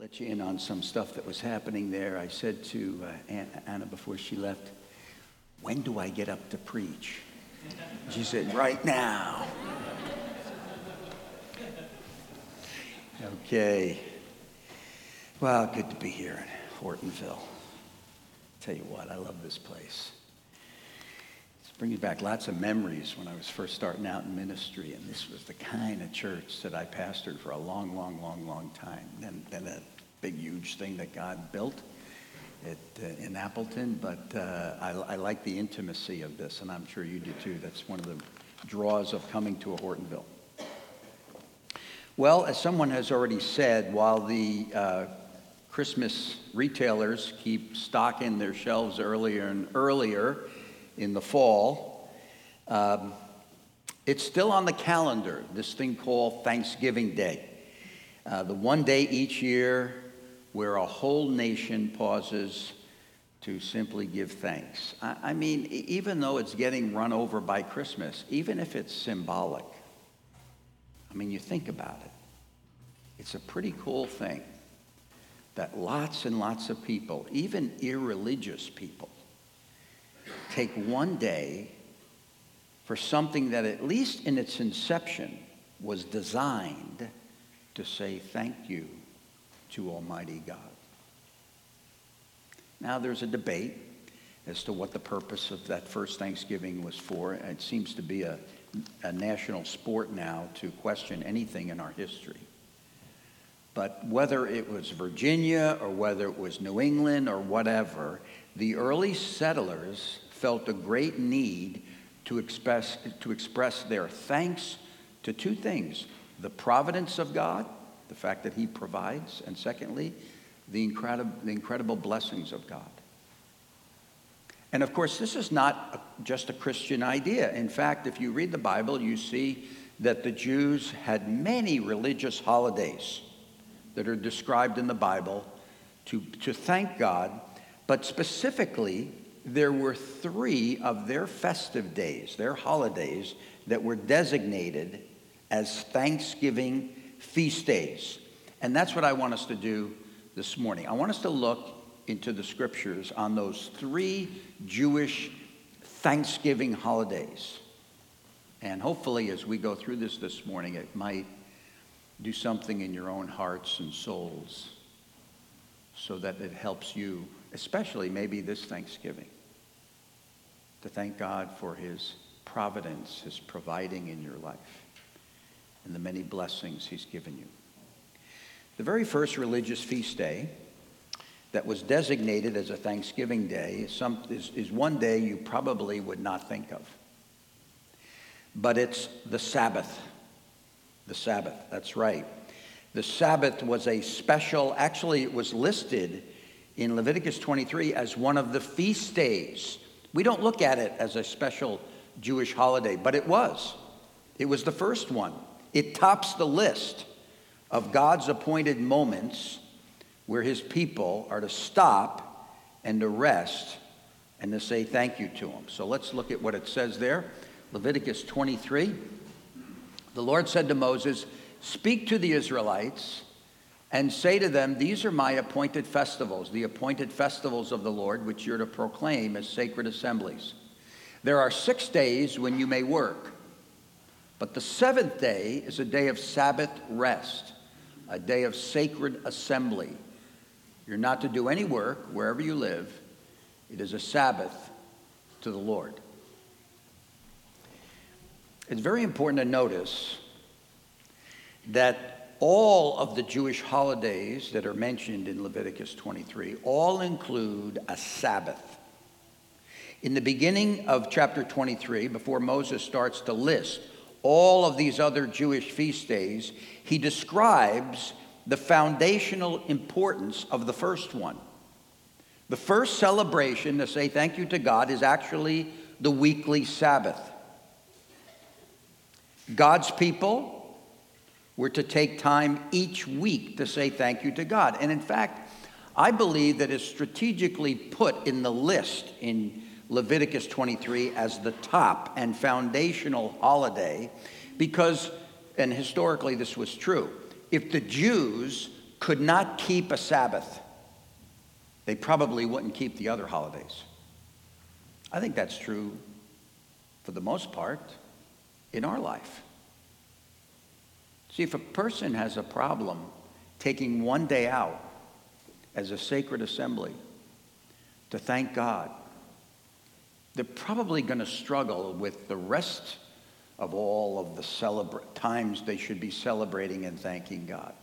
let you in on some stuff that was happening there. I said to uh, Anna before she left, when do I get up to preach? She said, right now. Okay. Well, good to be here in Hortonville. Tell you what, I love this place. Bringing back lots of memories when I was first starting out in ministry, and this was the kind of church that I pastored for a long, long, long, long time. Then, then a big, huge thing that God built at, uh, in Appleton, but uh, I, I like the intimacy of this, and I'm sure you do too. That's one of the draws of coming to a Hortonville. Well, as someone has already said, while the uh, Christmas retailers keep stocking their shelves earlier and earlier in the fall, um, it's still on the calendar, this thing called Thanksgiving Day. Uh, the one day each year where a whole nation pauses to simply give thanks. I, I mean, even though it's getting run over by Christmas, even if it's symbolic, I mean, you think about it. It's a pretty cool thing that lots and lots of people, even irreligious people, take one day for something that, at least in its inception, was designed to say thank you to Almighty God. Now, there's a debate as to what the purpose of that first Thanksgiving was for. It seems to be a, a national sport now to question anything in our history. But whether it was Virginia or whether it was New England or whatever, the early settlers felt a great need to express, to express their thanks to two things the providence of God the fact that He provides, and secondly, the incredible, the incredible blessings of God. And of course, this is not a, just a Christian idea. In fact, if you read the Bible, you see that the Jews had many religious holidays that are described in the Bible to, to thank God, but specifically, there were three of their festive days, their holidays, that were designated as Thanksgiving feast days. And that's what I want us to do this morning. I want us to look into the scriptures on those three Jewish Thanksgiving holidays. And hopefully, as we go through this this morning, it might do something in your own hearts and souls so that it helps you, especially maybe this Thanksgiving, to thank God for his providence, his providing in your life and the many blessings he's given you. The very first religious feast day that was designated as a Thanksgiving day some, is, is one day you probably would not think of. But it's the Sabbath. The Sabbath, that's right. The Sabbath was a special, actually, it was listed in Leviticus 23 as one of the feast days. We don't look at it as a special Jewish holiday, but it was. It was the first one. It tops the list of God's appointed moments where his people are to stop and to rest and to say thank you to him. So let's look at what it says there. Leviticus 23. The Lord said to Moses, Speak to the Israelites and say to them, These are my appointed festivals, the appointed festivals of the Lord, which you're to proclaim as sacred assemblies. There are six days when you may work but the seventh day is a day of Sabbath rest, a day of sacred assembly. You're not to do any work wherever you live. It is a Sabbath to the Lord. It's very important to notice that all of the Jewish holidays that are mentioned in Leviticus 23 all include a Sabbath. In the beginning of chapter 23, before Moses starts to list all of these other Jewish feast days, he describes the foundational importance of the first one. The first celebration to say thank you to God is actually the weekly Sabbath. God's people were to take time each week to say thank you to God. And in fact, I believe that it's strategically put in the list in Leviticus 23 as the top and foundational holiday because, and historically this was true, if the Jews could not keep a Sabbath, they probably wouldn't keep the other holidays. I think that's true for the most part in our life. See, if a person has a problem taking one day out as a sacred assembly to thank God, they're probably going to struggle with the rest of all of the celebra- times they should be celebrating and thanking God.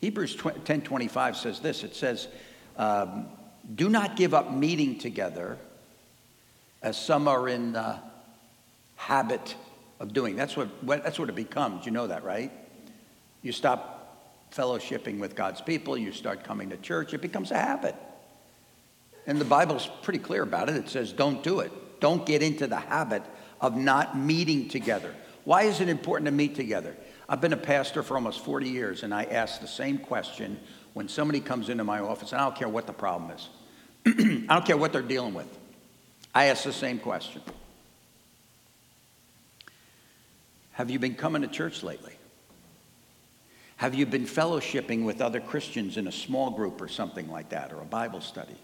Hebrews 10:25 says this. It says, um, "Do not give up meeting together, as some are in the habit of doing." That's what, what that's what it becomes. You know that, right? You stop fellowshipping with God's people. You start coming to church. It becomes a habit. And the Bible's pretty clear about it. It says, "Don't do it. Don't get into the habit of not meeting together." Why is it important to meet together? I've been a pastor for almost 40 years, and I ask the same question when somebody comes into my office, and I don't care what the problem is. I don't care what they're dealing with. I ask the same question Have you been coming to church lately? Have you been fellowshipping with other Christians in a small group or something like that, or a Bible study?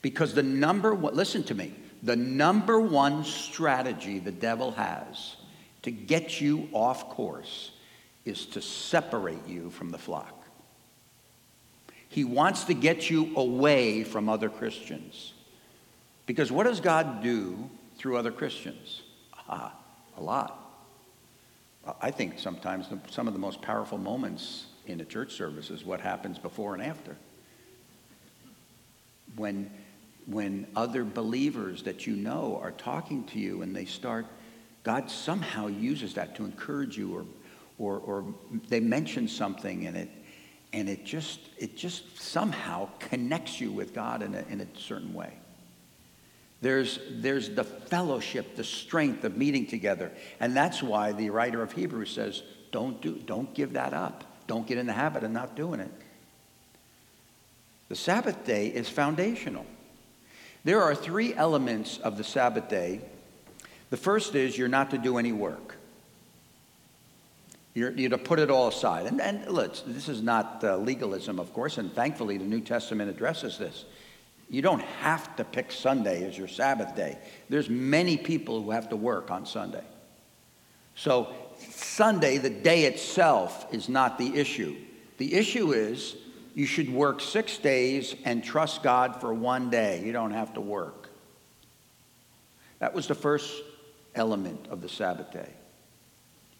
Because the number one, listen to me, the number one strategy the devil has to get you off course is to separate you from the flock. He wants to get you away from other Christians. Because what does God do through other Christians? A lot. I think sometimes some of the most powerful moments in a church service is what happens before and after. When when other believers that you know are talking to you and they start, God somehow uses that to encourage you or, or, or they mention something and it, and it just, it just somehow connects you with God in a, in a certain way. There's, there's the fellowship, the strength of meeting together. And that's why the writer of Hebrews says, don't, do, don't give that up. Don't get in the habit of not doing it. The Sabbath day is foundational. There are three elements of the Sabbath day. The first is you're not to do any work. You're, you're to put it all aside. And, and this is not uh, legalism, of course, and thankfully the New Testament addresses this. You don't have to pick Sunday as your Sabbath day. There's many people who have to work on Sunday. So Sunday, the day itself, is not the issue. The issue is you should work six days and trust God for one day. You don't have to work. That was the first element of the Sabbath day.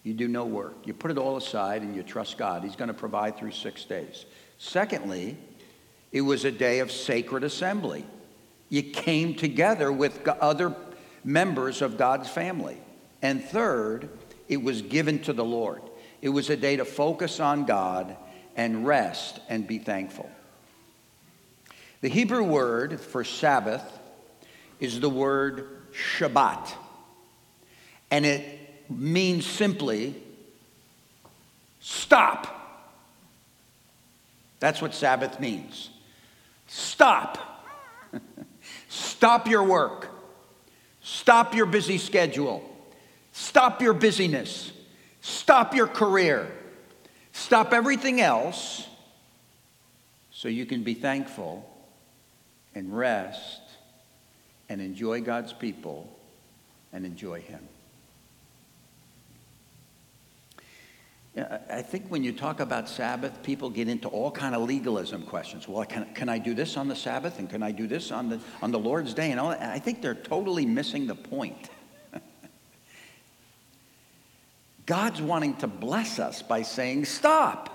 You do no work. You put it all aside and you trust God. He's going to provide through six days. Secondly, it was a day of sacred assembly. You came together with other members of God's family. And third, it was given to the Lord. It was a day to focus on God and rest and be thankful. The Hebrew word for Sabbath is the word Shabbat, and it means simply stop. That's what Sabbath means. Stop. Stop your work. Stop your busy schedule. Stop your busyness. Stop your career. Stop everything else so you can be thankful and rest and enjoy God's people and enjoy Him. I think when you talk about Sabbath, people get into all kind of legalism questions. Well, can, can I do this on the Sabbath and can I do this on the, on the Lord's Day? And all that? I think they're totally missing the point. God's wanting to bless us by saying, stop.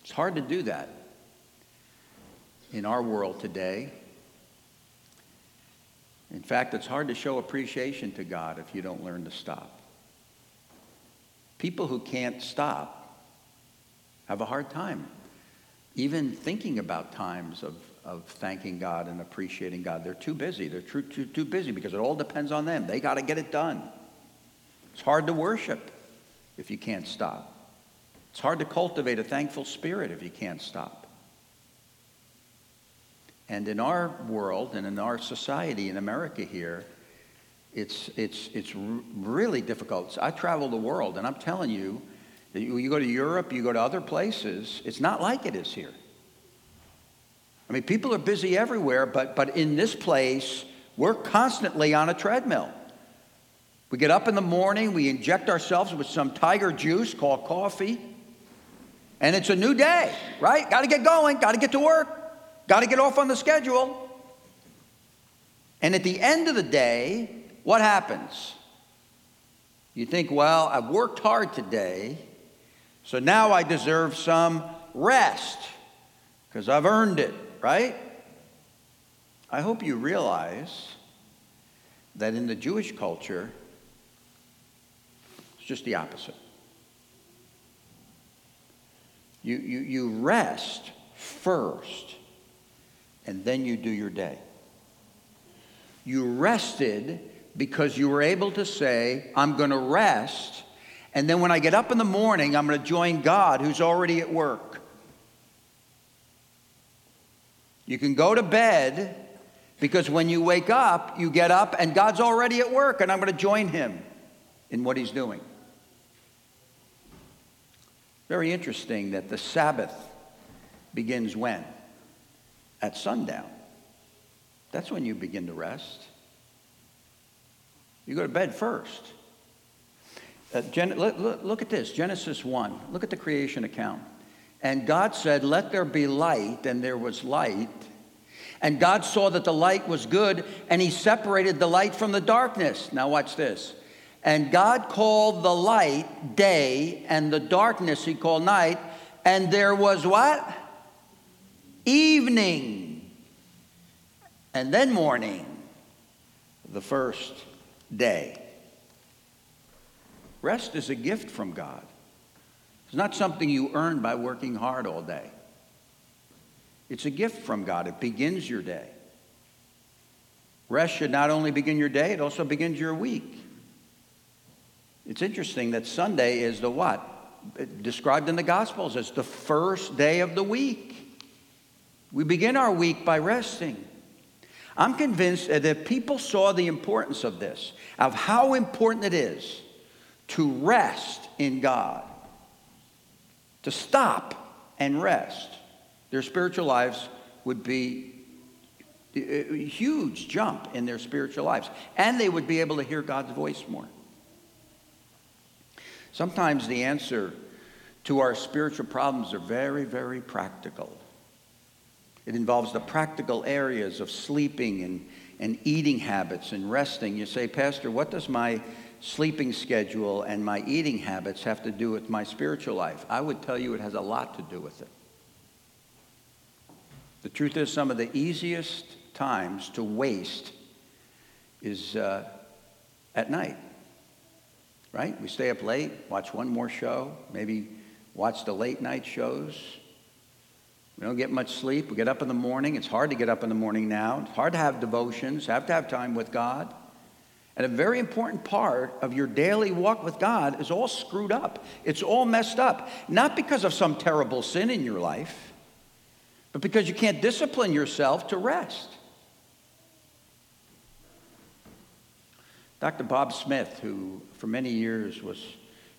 It's hard to do that in our world today. In fact, it's hard to show appreciation to God if you don't learn to stop. People who can't stop have a hard time even thinking about times of of thanking God and appreciating God. They're too busy. They're too, too, too busy because it all depends on them. They got to get it done. It's hard to worship if you can't stop. It's hard to cultivate a thankful spirit if you can't stop. And in our world and in our society in America here, it's, it's, it's really difficult. I travel the world, and I'm telling you, You go to Europe, you go to other places, it's not like it is here. I mean, people are busy everywhere, but, but in this place, we're constantly on a treadmill. We get up in the morning, we inject ourselves with some tiger juice called coffee, and it's a new day, right? Got to get going, got to get to work, got to get off on the schedule. And at the end of the day, what happens? You think, well, I've worked hard today, so now I deserve some rest because I've earned it, right? I hope you realize that in the Jewish culture, it's just the opposite. You, you, you rest first, and then you do your day. You rested because you were able to say, I'm going to rest, and then when I get up in the morning, I'm going to join God who's already at work. You can go to bed because when you wake up, you get up and God's already at work, and I'm going to join Him in what He's doing. Very interesting that the Sabbath begins when? At sundown. That's when you begin to rest. You go to bed first. Uh, Gen- look, look, look at this Genesis 1. Look at the creation account. And God said, Let there be light, and there was light. And God saw that the light was good, and He separated the light from the darkness. Now, watch this. And God called the light day, and the darkness He called night. And there was what? Evening. And then morning, the first day. Rest is a gift from God. It's not something you earn by working hard all day. It's a gift from God. It begins your day. Rest should not only begin your day, it also begins your week. It's interesting that Sunday is the what? Described in the Gospels as the first day of the week. We begin our week by resting. I'm convinced that people saw the importance of this, of how important it is to rest in God, to stop and rest, their spiritual lives would be a huge jump in their spiritual lives. And they would be able to hear God's voice more. Sometimes the answer to our spiritual problems are very, very practical. It involves the practical areas of sleeping and, and eating habits and resting. You say, Pastor, what does my sleeping schedule and my eating habits have to do with my spiritual life? I would tell you it has a lot to do with it. The truth is, some of the easiest times to waste is uh, at night, right? We stay up late, watch one more show, maybe watch the late night shows we don't get much sleep. We get up in the morning. It's hard to get up in the morning now. It's hard to have devotions, have to have time with God. And a very important part of your daily walk with God is all screwed up. It's all messed up. Not because of some terrible sin in your life, but because you can't discipline yourself to rest. Dr. Bob Smith, who for many years was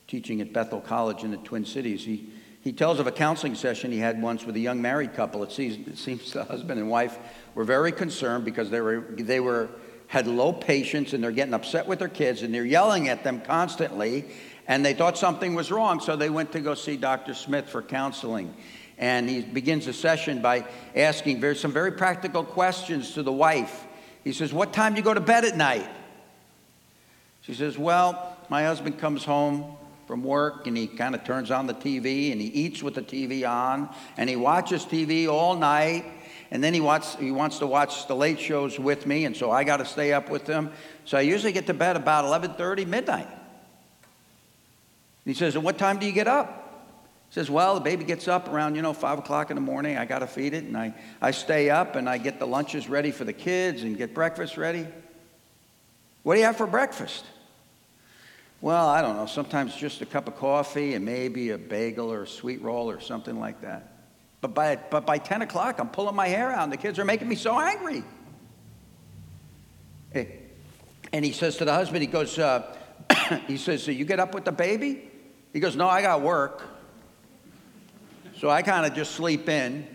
teaching at Bethel College in the Twin Cities, he he tells of a counseling session he had once with a young married couple. It seems, it seems the husband and wife were very concerned because they were, they were had low patience and they're getting upset with their kids and they're yelling at them constantly and they thought something was wrong so they went to go see dr smith for counseling. And he begins the session by asking very, some very practical questions to the wife. He says what time do you go to bed at night? She says well my husband comes home from work and he kind of turns on the TV and he eats with the TV on and he watches TV all night and then he wants, he wants to watch the late shows with me and so I got to stay up with him. So I usually get to bed about 11:30 midnight. He says, and what time do you get up? He says, well, the baby gets up around, you know, 5 o'clock in the morning. I got to feed it and I, I stay up and I get the lunches ready for the kids and get breakfast ready. What do you have for breakfast? Well, I don't know, sometimes just a cup of coffee and maybe a bagel or a sweet roll or something like that. But by, but by 10 o'clock, I'm pulling my hair out and the kids are making me so angry. And he says to the husband, he goes, uh, he says, so you get up with the baby? He goes, No, I got work. So I kind of just sleep in.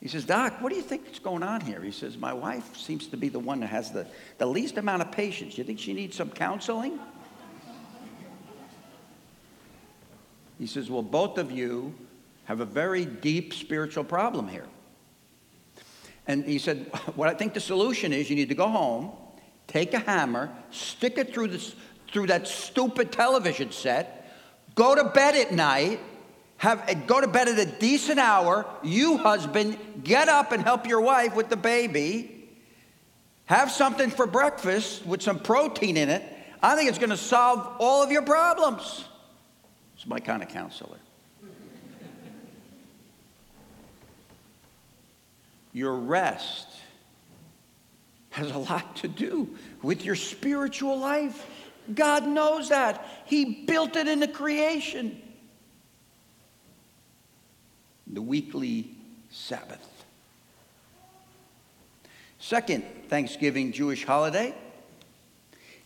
He says, Doc, what do you think is going on here? He says, My wife seems to be the one that has the, the least amount of patience. You think she needs some counseling? He says, Well, both of you have a very deep spiritual problem here. And he said, What I think the solution is you need to go home, take a hammer, stick it through, this, through that stupid television set, go to bed at night, have, go to bed at a decent hour. You, husband, get up and help your wife with the baby. Have something for breakfast with some protein in it. I think it's going to solve all of your problems. It's my kind of counselor. your rest has a lot to do with your spiritual life. God knows that. He built it into creation. The weekly Sabbath. Second Thanksgiving Jewish holiday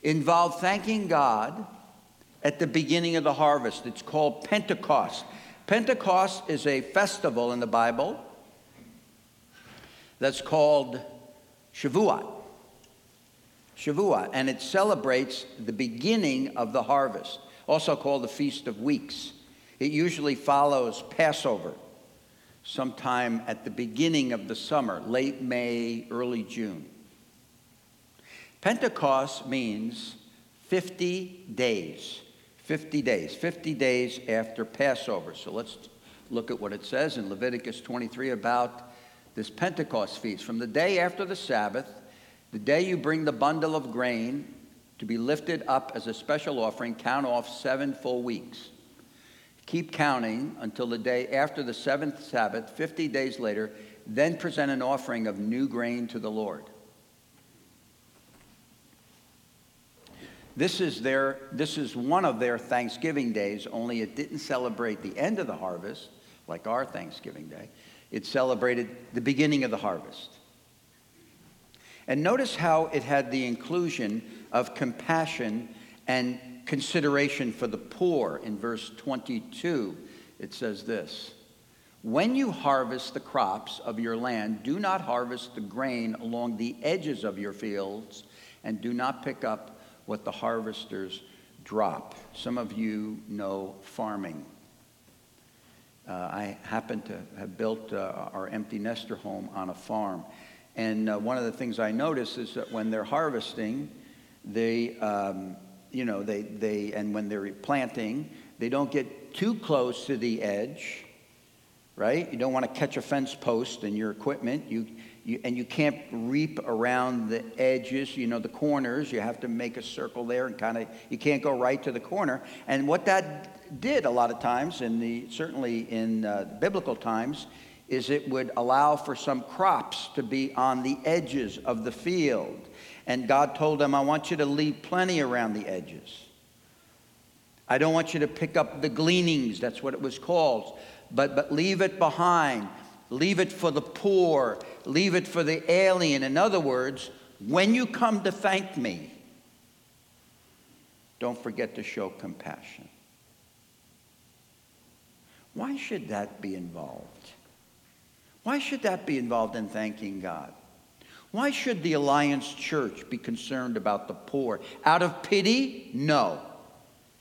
involved thanking God at the beginning of the harvest. It's called Pentecost. Pentecost is a festival in the Bible that's called Shavuot. Shavuot, and it celebrates the beginning of the harvest, also called the Feast of Weeks. It usually follows Passover, sometime at the beginning of the summer, late May, early June. Pentecost means 50 days. 50 days, 50 days after Passover. So let's look at what it says in Leviticus 23 about this Pentecost feast. From the day after the Sabbath, the day you bring the bundle of grain to be lifted up as a special offering, count off seven full weeks. Keep counting until the day after the seventh Sabbath, 50 days later, then present an offering of new grain to the Lord. This is, their, this is one of their Thanksgiving days, only it didn't celebrate the end of the harvest like our Thanksgiving Day. It celebrated the beginning of the harvest. And notice how it had the inclusion of compassion and consideration for the poor in verse 22. It says this When you harvest the crops of your land, do not harvest the grain along the edges of your fields, and do not pick up what the harvesters drop. Some of you know farming. Uh, I happen to have built uh, our empty nester home on a farm. And uh, one of the things I notice is that when they're harvesting, they, um, you know, they, they, and when they're planting, they don't get too close to the edge, right? You don't want to catch a fence post in your equipment. You, you, and you can't reap around the edges, you know, the corners. You have to make a circle there and kind of, you can't go right to the corner. And what that did a lot of times, in the, certainly in uh, biblical times, is it would allow for some crops to be on the edges of the field. And God told them, I want you to leave plenty around the edges. I don't want you to pick up the gleanings, that's what it was called, but, but leave it behind. Leave it for the poor. Leave it for the alien. In other words, when you come to thank me, don't forget to show compassion. Why should that be involved? Why should that be involved in thanking God? Why should the Alliance Church be concerned about the poor? Out of pity? No.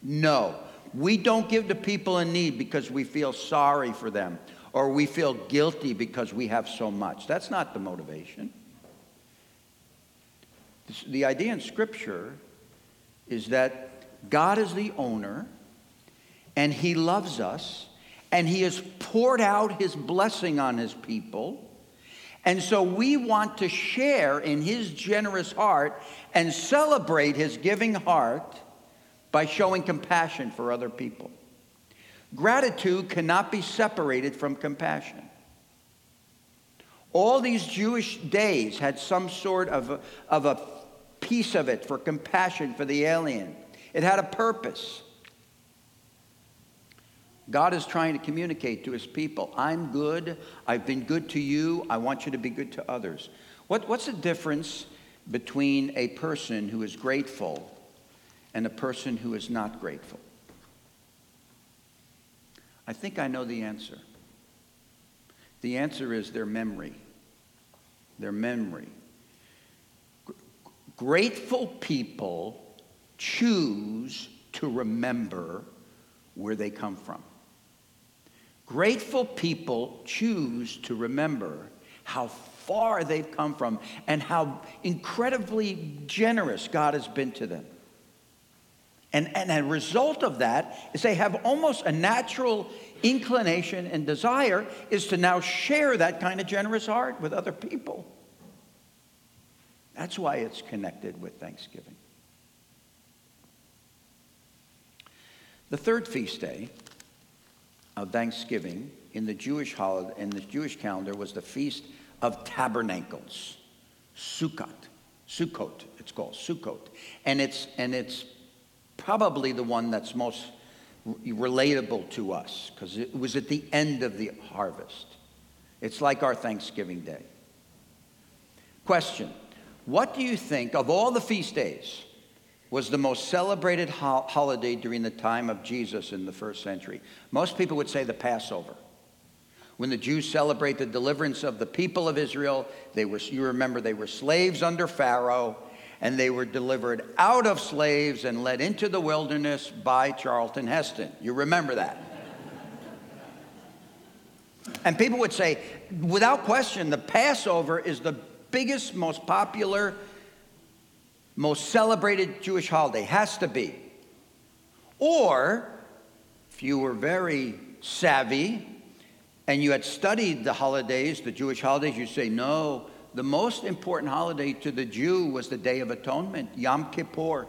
No. We don't give to people in need because we feel sorry for them or we feel guilty because we have so much. That's not the motivation. The idea in Scripture is that God is the owner and He loves us and He has poured out His blessing on His people. And so we want to share in His generous heart and celebrate His giving heart by showing compassion for other people. Gratitude cannot be separated from compassion. All these Jewish days had some sort of a, of a piece of it for compassion for the alien. It had a purpose. God is trying to communicate to his people I'm good. I've been good to you. I want you to be good to others. What, what's the difference between a person who is grateful and a person who is not grateful? I think I know the answer. The answer is their memory. Their memory. Grateful people choose to remember where they come from. Grateful people choose to remember how far they've come from and how incredibly generous God has been to them. And, and a result of that is they have almost a natural inclination and desire is to now share that kind of generous heart with other people. That's why it's connected with Thanksgiving. The third feast day of Thanksgiving in the Jewish holiday in the Jewish calendar was the feast of tabernacles, Sukkot, Sukkot. It's called Sukkot, and it's and it's probably the one that's most relatable to us because it was at the end of the harvest. It's like our Thanksgiving Day. Question What do you think of all the feast days? Was the most celebrated ho- holiday during the time of Jesus in the first century? Most people would say the Passover. When the Jews celebrate the deliverance of the people of Israel, they were, you remember, they were slaves under Pharaoh and they were delivered out of slaves and led into the wilderness by Charlton Heston. You remember that? and people would say, without question, the Passover is the biggest, most popular, most celebrated Jewish holiday. Has to be. Or, if you were very savvy and you had studied the holidays, the Jewish holidays, you'd say, no, the most important holiday to the Jew was the Day of Atonement, Yom Kippur,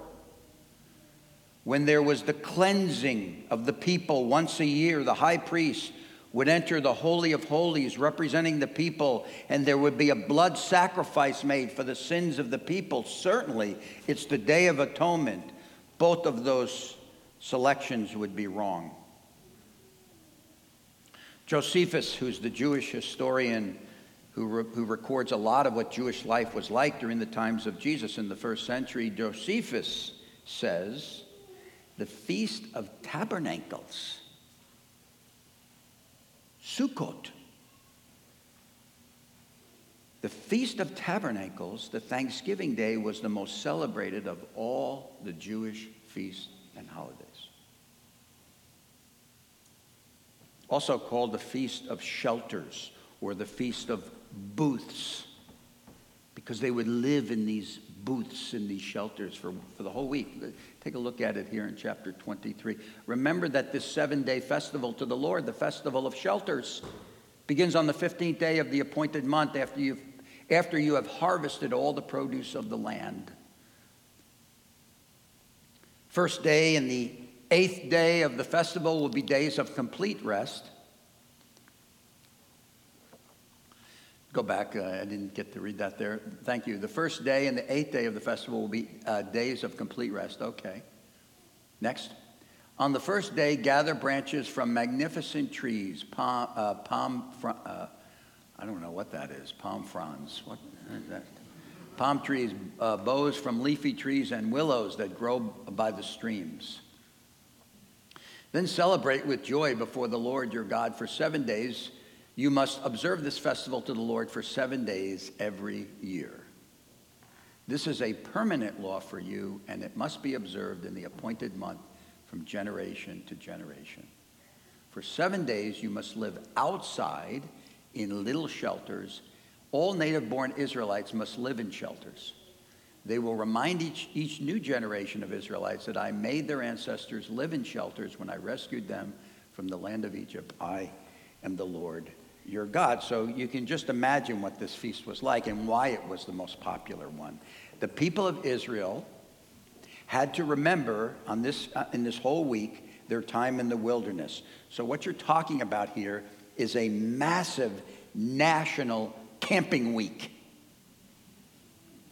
when there was the cleansing of the people once a year. The high priest would enter the Holy of Holies representing the people, and there would be a blood sacrifice made for the sins of the people. Certainly, it's the Day of Atonement. Both of those selections would be wrong. Josephus, who's the Jewish historian, who, re- who records a lot of what Jewish life was like during the times of Jesus in the first century, Josephus says the Feast of Tabernacles, Sukkot, the Feast of Tabernacles, the Thanksgiving Day, was the most celebrated of all the Jewish feasts and holidays. Also called the Feast of Shelters or the Feast of booths because they would live in these booths in these shelters for, for the whole week. Take a look at it here in chapter 23. Remember that this seven day festival to the Lord, the festival of shelters, begins on the 15th day of the appointed month after, you after you have harvested all the produce of the land. First day and the eighth day of the festival will be days of complete rest. Go back, uh, I didn't get to read that there. Thank you. The first day and the eighth day of the festival will be uh, days of complete rest. Okay. Next. On the first day, gather branches from magnificent trees, palm, uh, palm uh, I don't know what that is, palm fronds. What is that? Palm trees, uh, boughs from leafy trees, and willows that grow by the streams. Then celebrate with joy before the Lord your God for seven days you must observe this festival to the Lord for seven days every year. This is a permanent law for you, and it must be observed in the appointed month from generation to generation. For seven days, you must live outside in little shelters. All native born Israelites must live in shelters. They will remind each, each new generation of Israelites that I made their ancestors live in shelters when I rescued them from the land of Egypt. I am the Lord your God. So you can just imagine what this feast was like and why it was the most popular one. The people of Israel had to remember on this, uh, in this whole week their time in the wilderness. So what you're talking about here is a massive national camping week.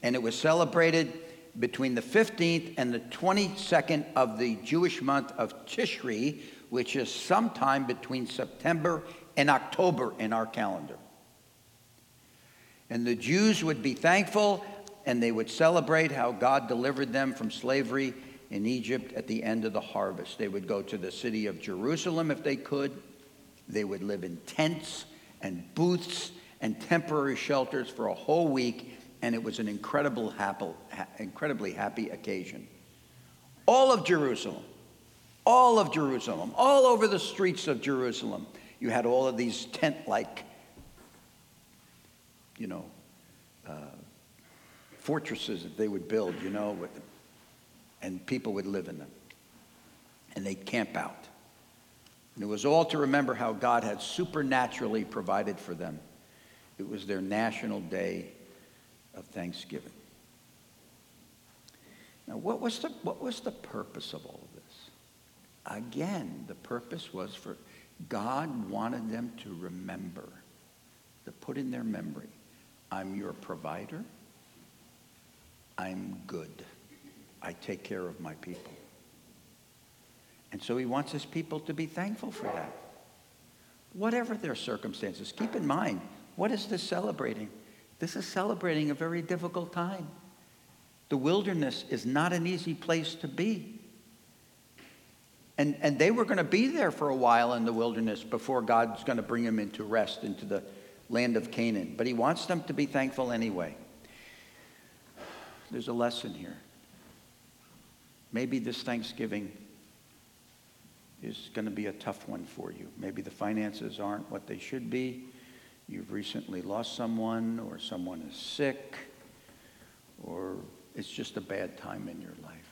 And it was celebrated between the 15th and the 22nd of the Jewish month of Tishri, which is sometime between September and October in our calendar. And the Jews would be thankful and they would celebrate how God delivered them from slavery in Egypt at the end of the harvest. They would go to the city of Jerusalem if they could. They would live in tents and booths and temporary shelters for a whole week, and it was an incredible happy, incredibly happy occasion. All of Jerusalem, all of Jerusalem, all over the streets of Jerusalem, you had all of these tent like, you know, uh, fortresses that they would build, you know, with, them, and people would live in them. And they'd camp out. And it was all to remember how God had supernaturally provided for them. It was their national day of thanksgiving. Now, what was the, what was the purpose of all of this? Again, the purpose was for God wanted them to remember, to put in their memory, I'm your provider. I'm good. I take care of my people. And so he wants his people to be thankful for that. Whatever their circumstances, keep in mind, what is this celebrating? This is celebrating a very difficult time. The wilderness is not an easy place to be. And, and they were going to be there for a while in the wilderness before God's going to bring them into rest, into the land of Canaan. But he wants them to be thankful anyway. There's a lesson here. Maybe this Thanksgiving is going to be a tough one for you. Maybe the finances aren't what they should be. You've recently lost someone, or someone is sick, or it's just a bad time in your life.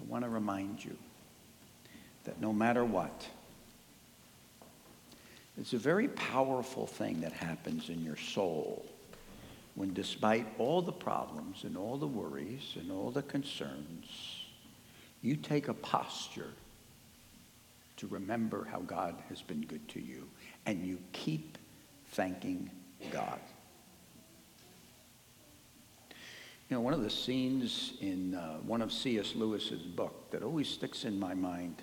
I want to remind you that no matter what, it's a very powerful thing that happens in your soul when, despite all the problems and all the worries and all the concerns, you take a posture to remember how God has been good to you and you keep thanking God. You know, one of the scenes in uh, one of C.S. Lewis's book that always sticks in my mind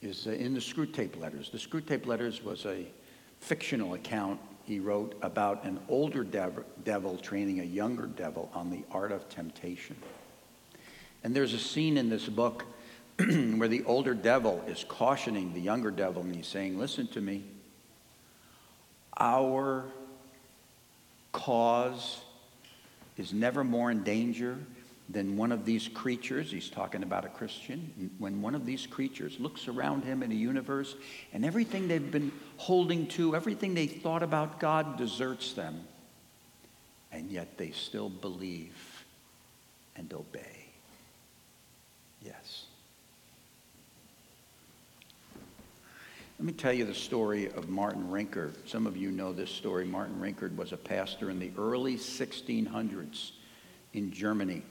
is uh, in the Screwtape Letters. The Screwtape Letters was a fictional account he wrote about an older dev- devil training a younger devil on the art of temptation. And there's a scene in this book where the older devil is cautioning the younger devil and he's saying, Listen to me. Our cause is never more in danger than one of these creatures, he's talking about a Christian, when one of these creatures looks around him in a universe and everything they've been holding to, everything they thought about God deserts them, and yet they still believe and obey. Yes. Let me tell you the story of Martin Rinkart. Some of you know this story. Martin Rinkart was a pastor in the early 1600s in Germany.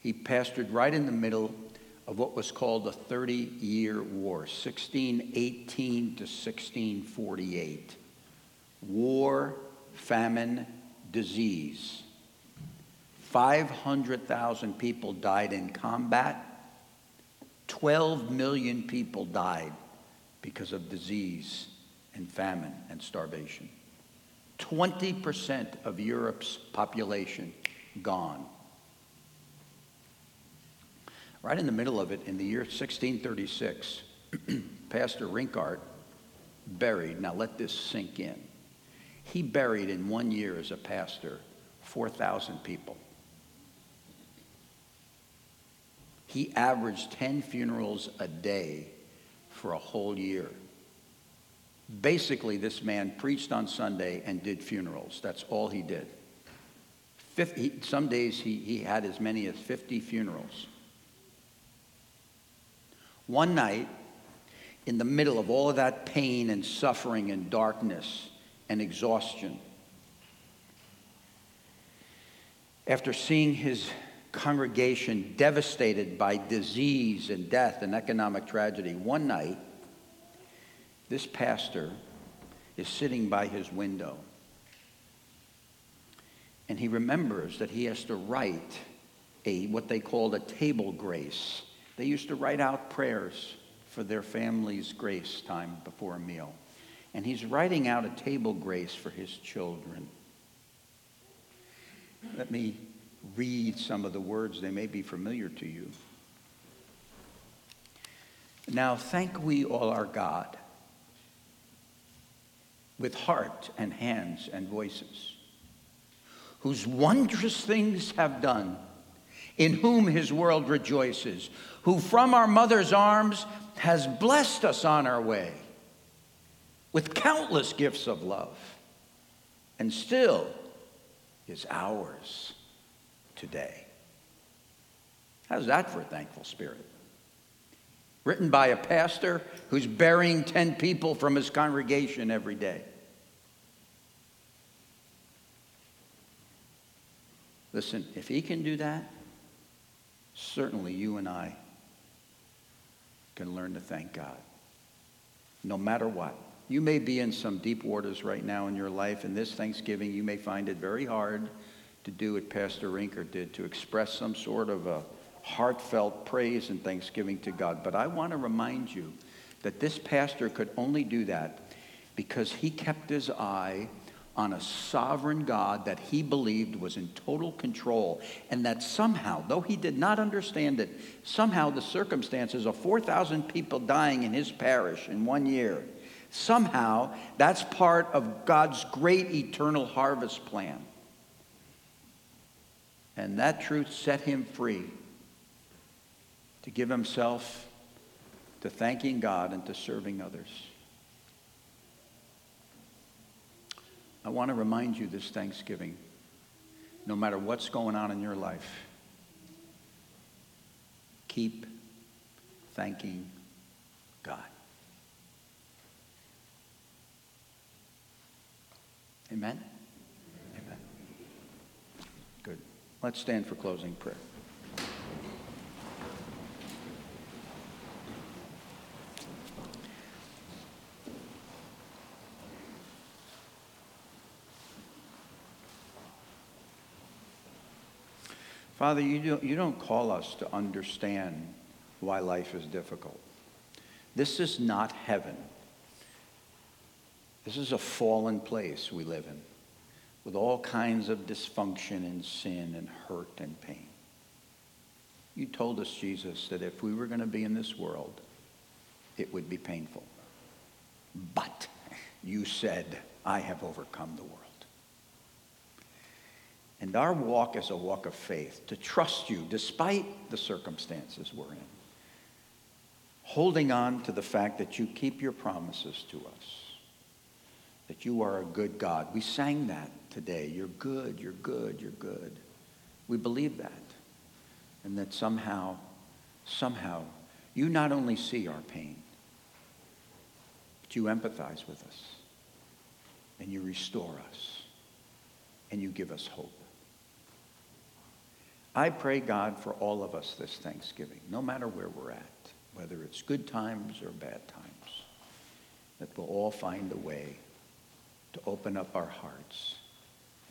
He pastored right in the middle of what was called the 30 Year War, 1618 to 1648. War, famine, disease. 500,000 people died in combat. 12 million people died because of disease and famine and starvation. 20% of Europe's population gone. Right in the middle of it, in the year 1636, Pastor Rinkart buried, now let this sink in. He buried in one year as a pastor 4,000 people. He averaged 10 funerals a day for a whole year. Basically, this man preached on Sunday and did funerals. That's all he did. 50, some days he, he had as many as 50 funerals. One night, in the middle of all of that pain and suffering and darkness and exhaustion, after seeing his congregation devastated by disease and death and economic tragedy, one night, this pastor is sitting by his window. And he remembers that he has to write a what they called a table grace they used to write out prayers for their family's grace time before a meal. And he's writing out a table grace for his children. Let me read some of the words. They may be familiar to you. Now thank we all our God with heart and hands and voices, whose wondrous things have done, in whom his world rejoices, who from our mother's arms has blessed us on our way with countless gifts of love, and still is ours today. How's that for a thankful spirit? Written by a pastor who's burying 10 people from his congregation every day. Listen, if he can do that, certainly you and I can learn to thank God. No matter what. You may be in some deep waters right now in your life, and this Thanksgiving you may find it very hard to do what Pastor Rinkart did, to express some sort of a heartfelt praise and thanksgiving to God. But I want to remind you that this pastor could only do that because he kept his eye on a sovereign God that he believed was in total control, and that somehow, though he did not understand it, somehow the circumstances of 4,000 people dying in his parish in one year, somehow that's part of God's great eternal harvest plan. And that truth set him free to give himself to thanking God and to serving others. I want to remind you this Thanksgiving, no matter what's going on in your life, keep thanking God. Amen? Good. Let's stand for closing prayer. Father, you don't, you don't call us to understand why life is difficult. This is not heaven. This is a fallen place we live in with all kinds of dysfunction and sin and hurt and pain. You told us, Jesus, that if we were going to be in this world, it would be painful. But you said, I have overcome the world. And our walk is a walk of faith, to trust you despite the circumstances we're in. Holding on to the fact that you keep your promises to us, that you are a good God. We sang that today. You're good, you're good, you're good. We believe that. And that somehow, somehow, you not only see our pain, but you empathize with us, and you restore us, and you give us hope. I pray, God, for all of us this Thanksgiving, no matter where we're at, whether it's good times or bad times, that we'll all find a way to open up our hearts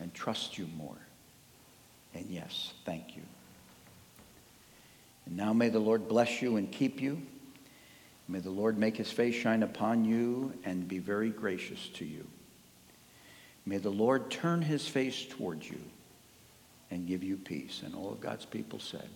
and trust you more. And yes, thank you. And now may the Lord bless you and keep you. May the Lord make his face shine upon you and be very gracious to you. May the Lord turn his face towards you and give you peace. And all of God's people said,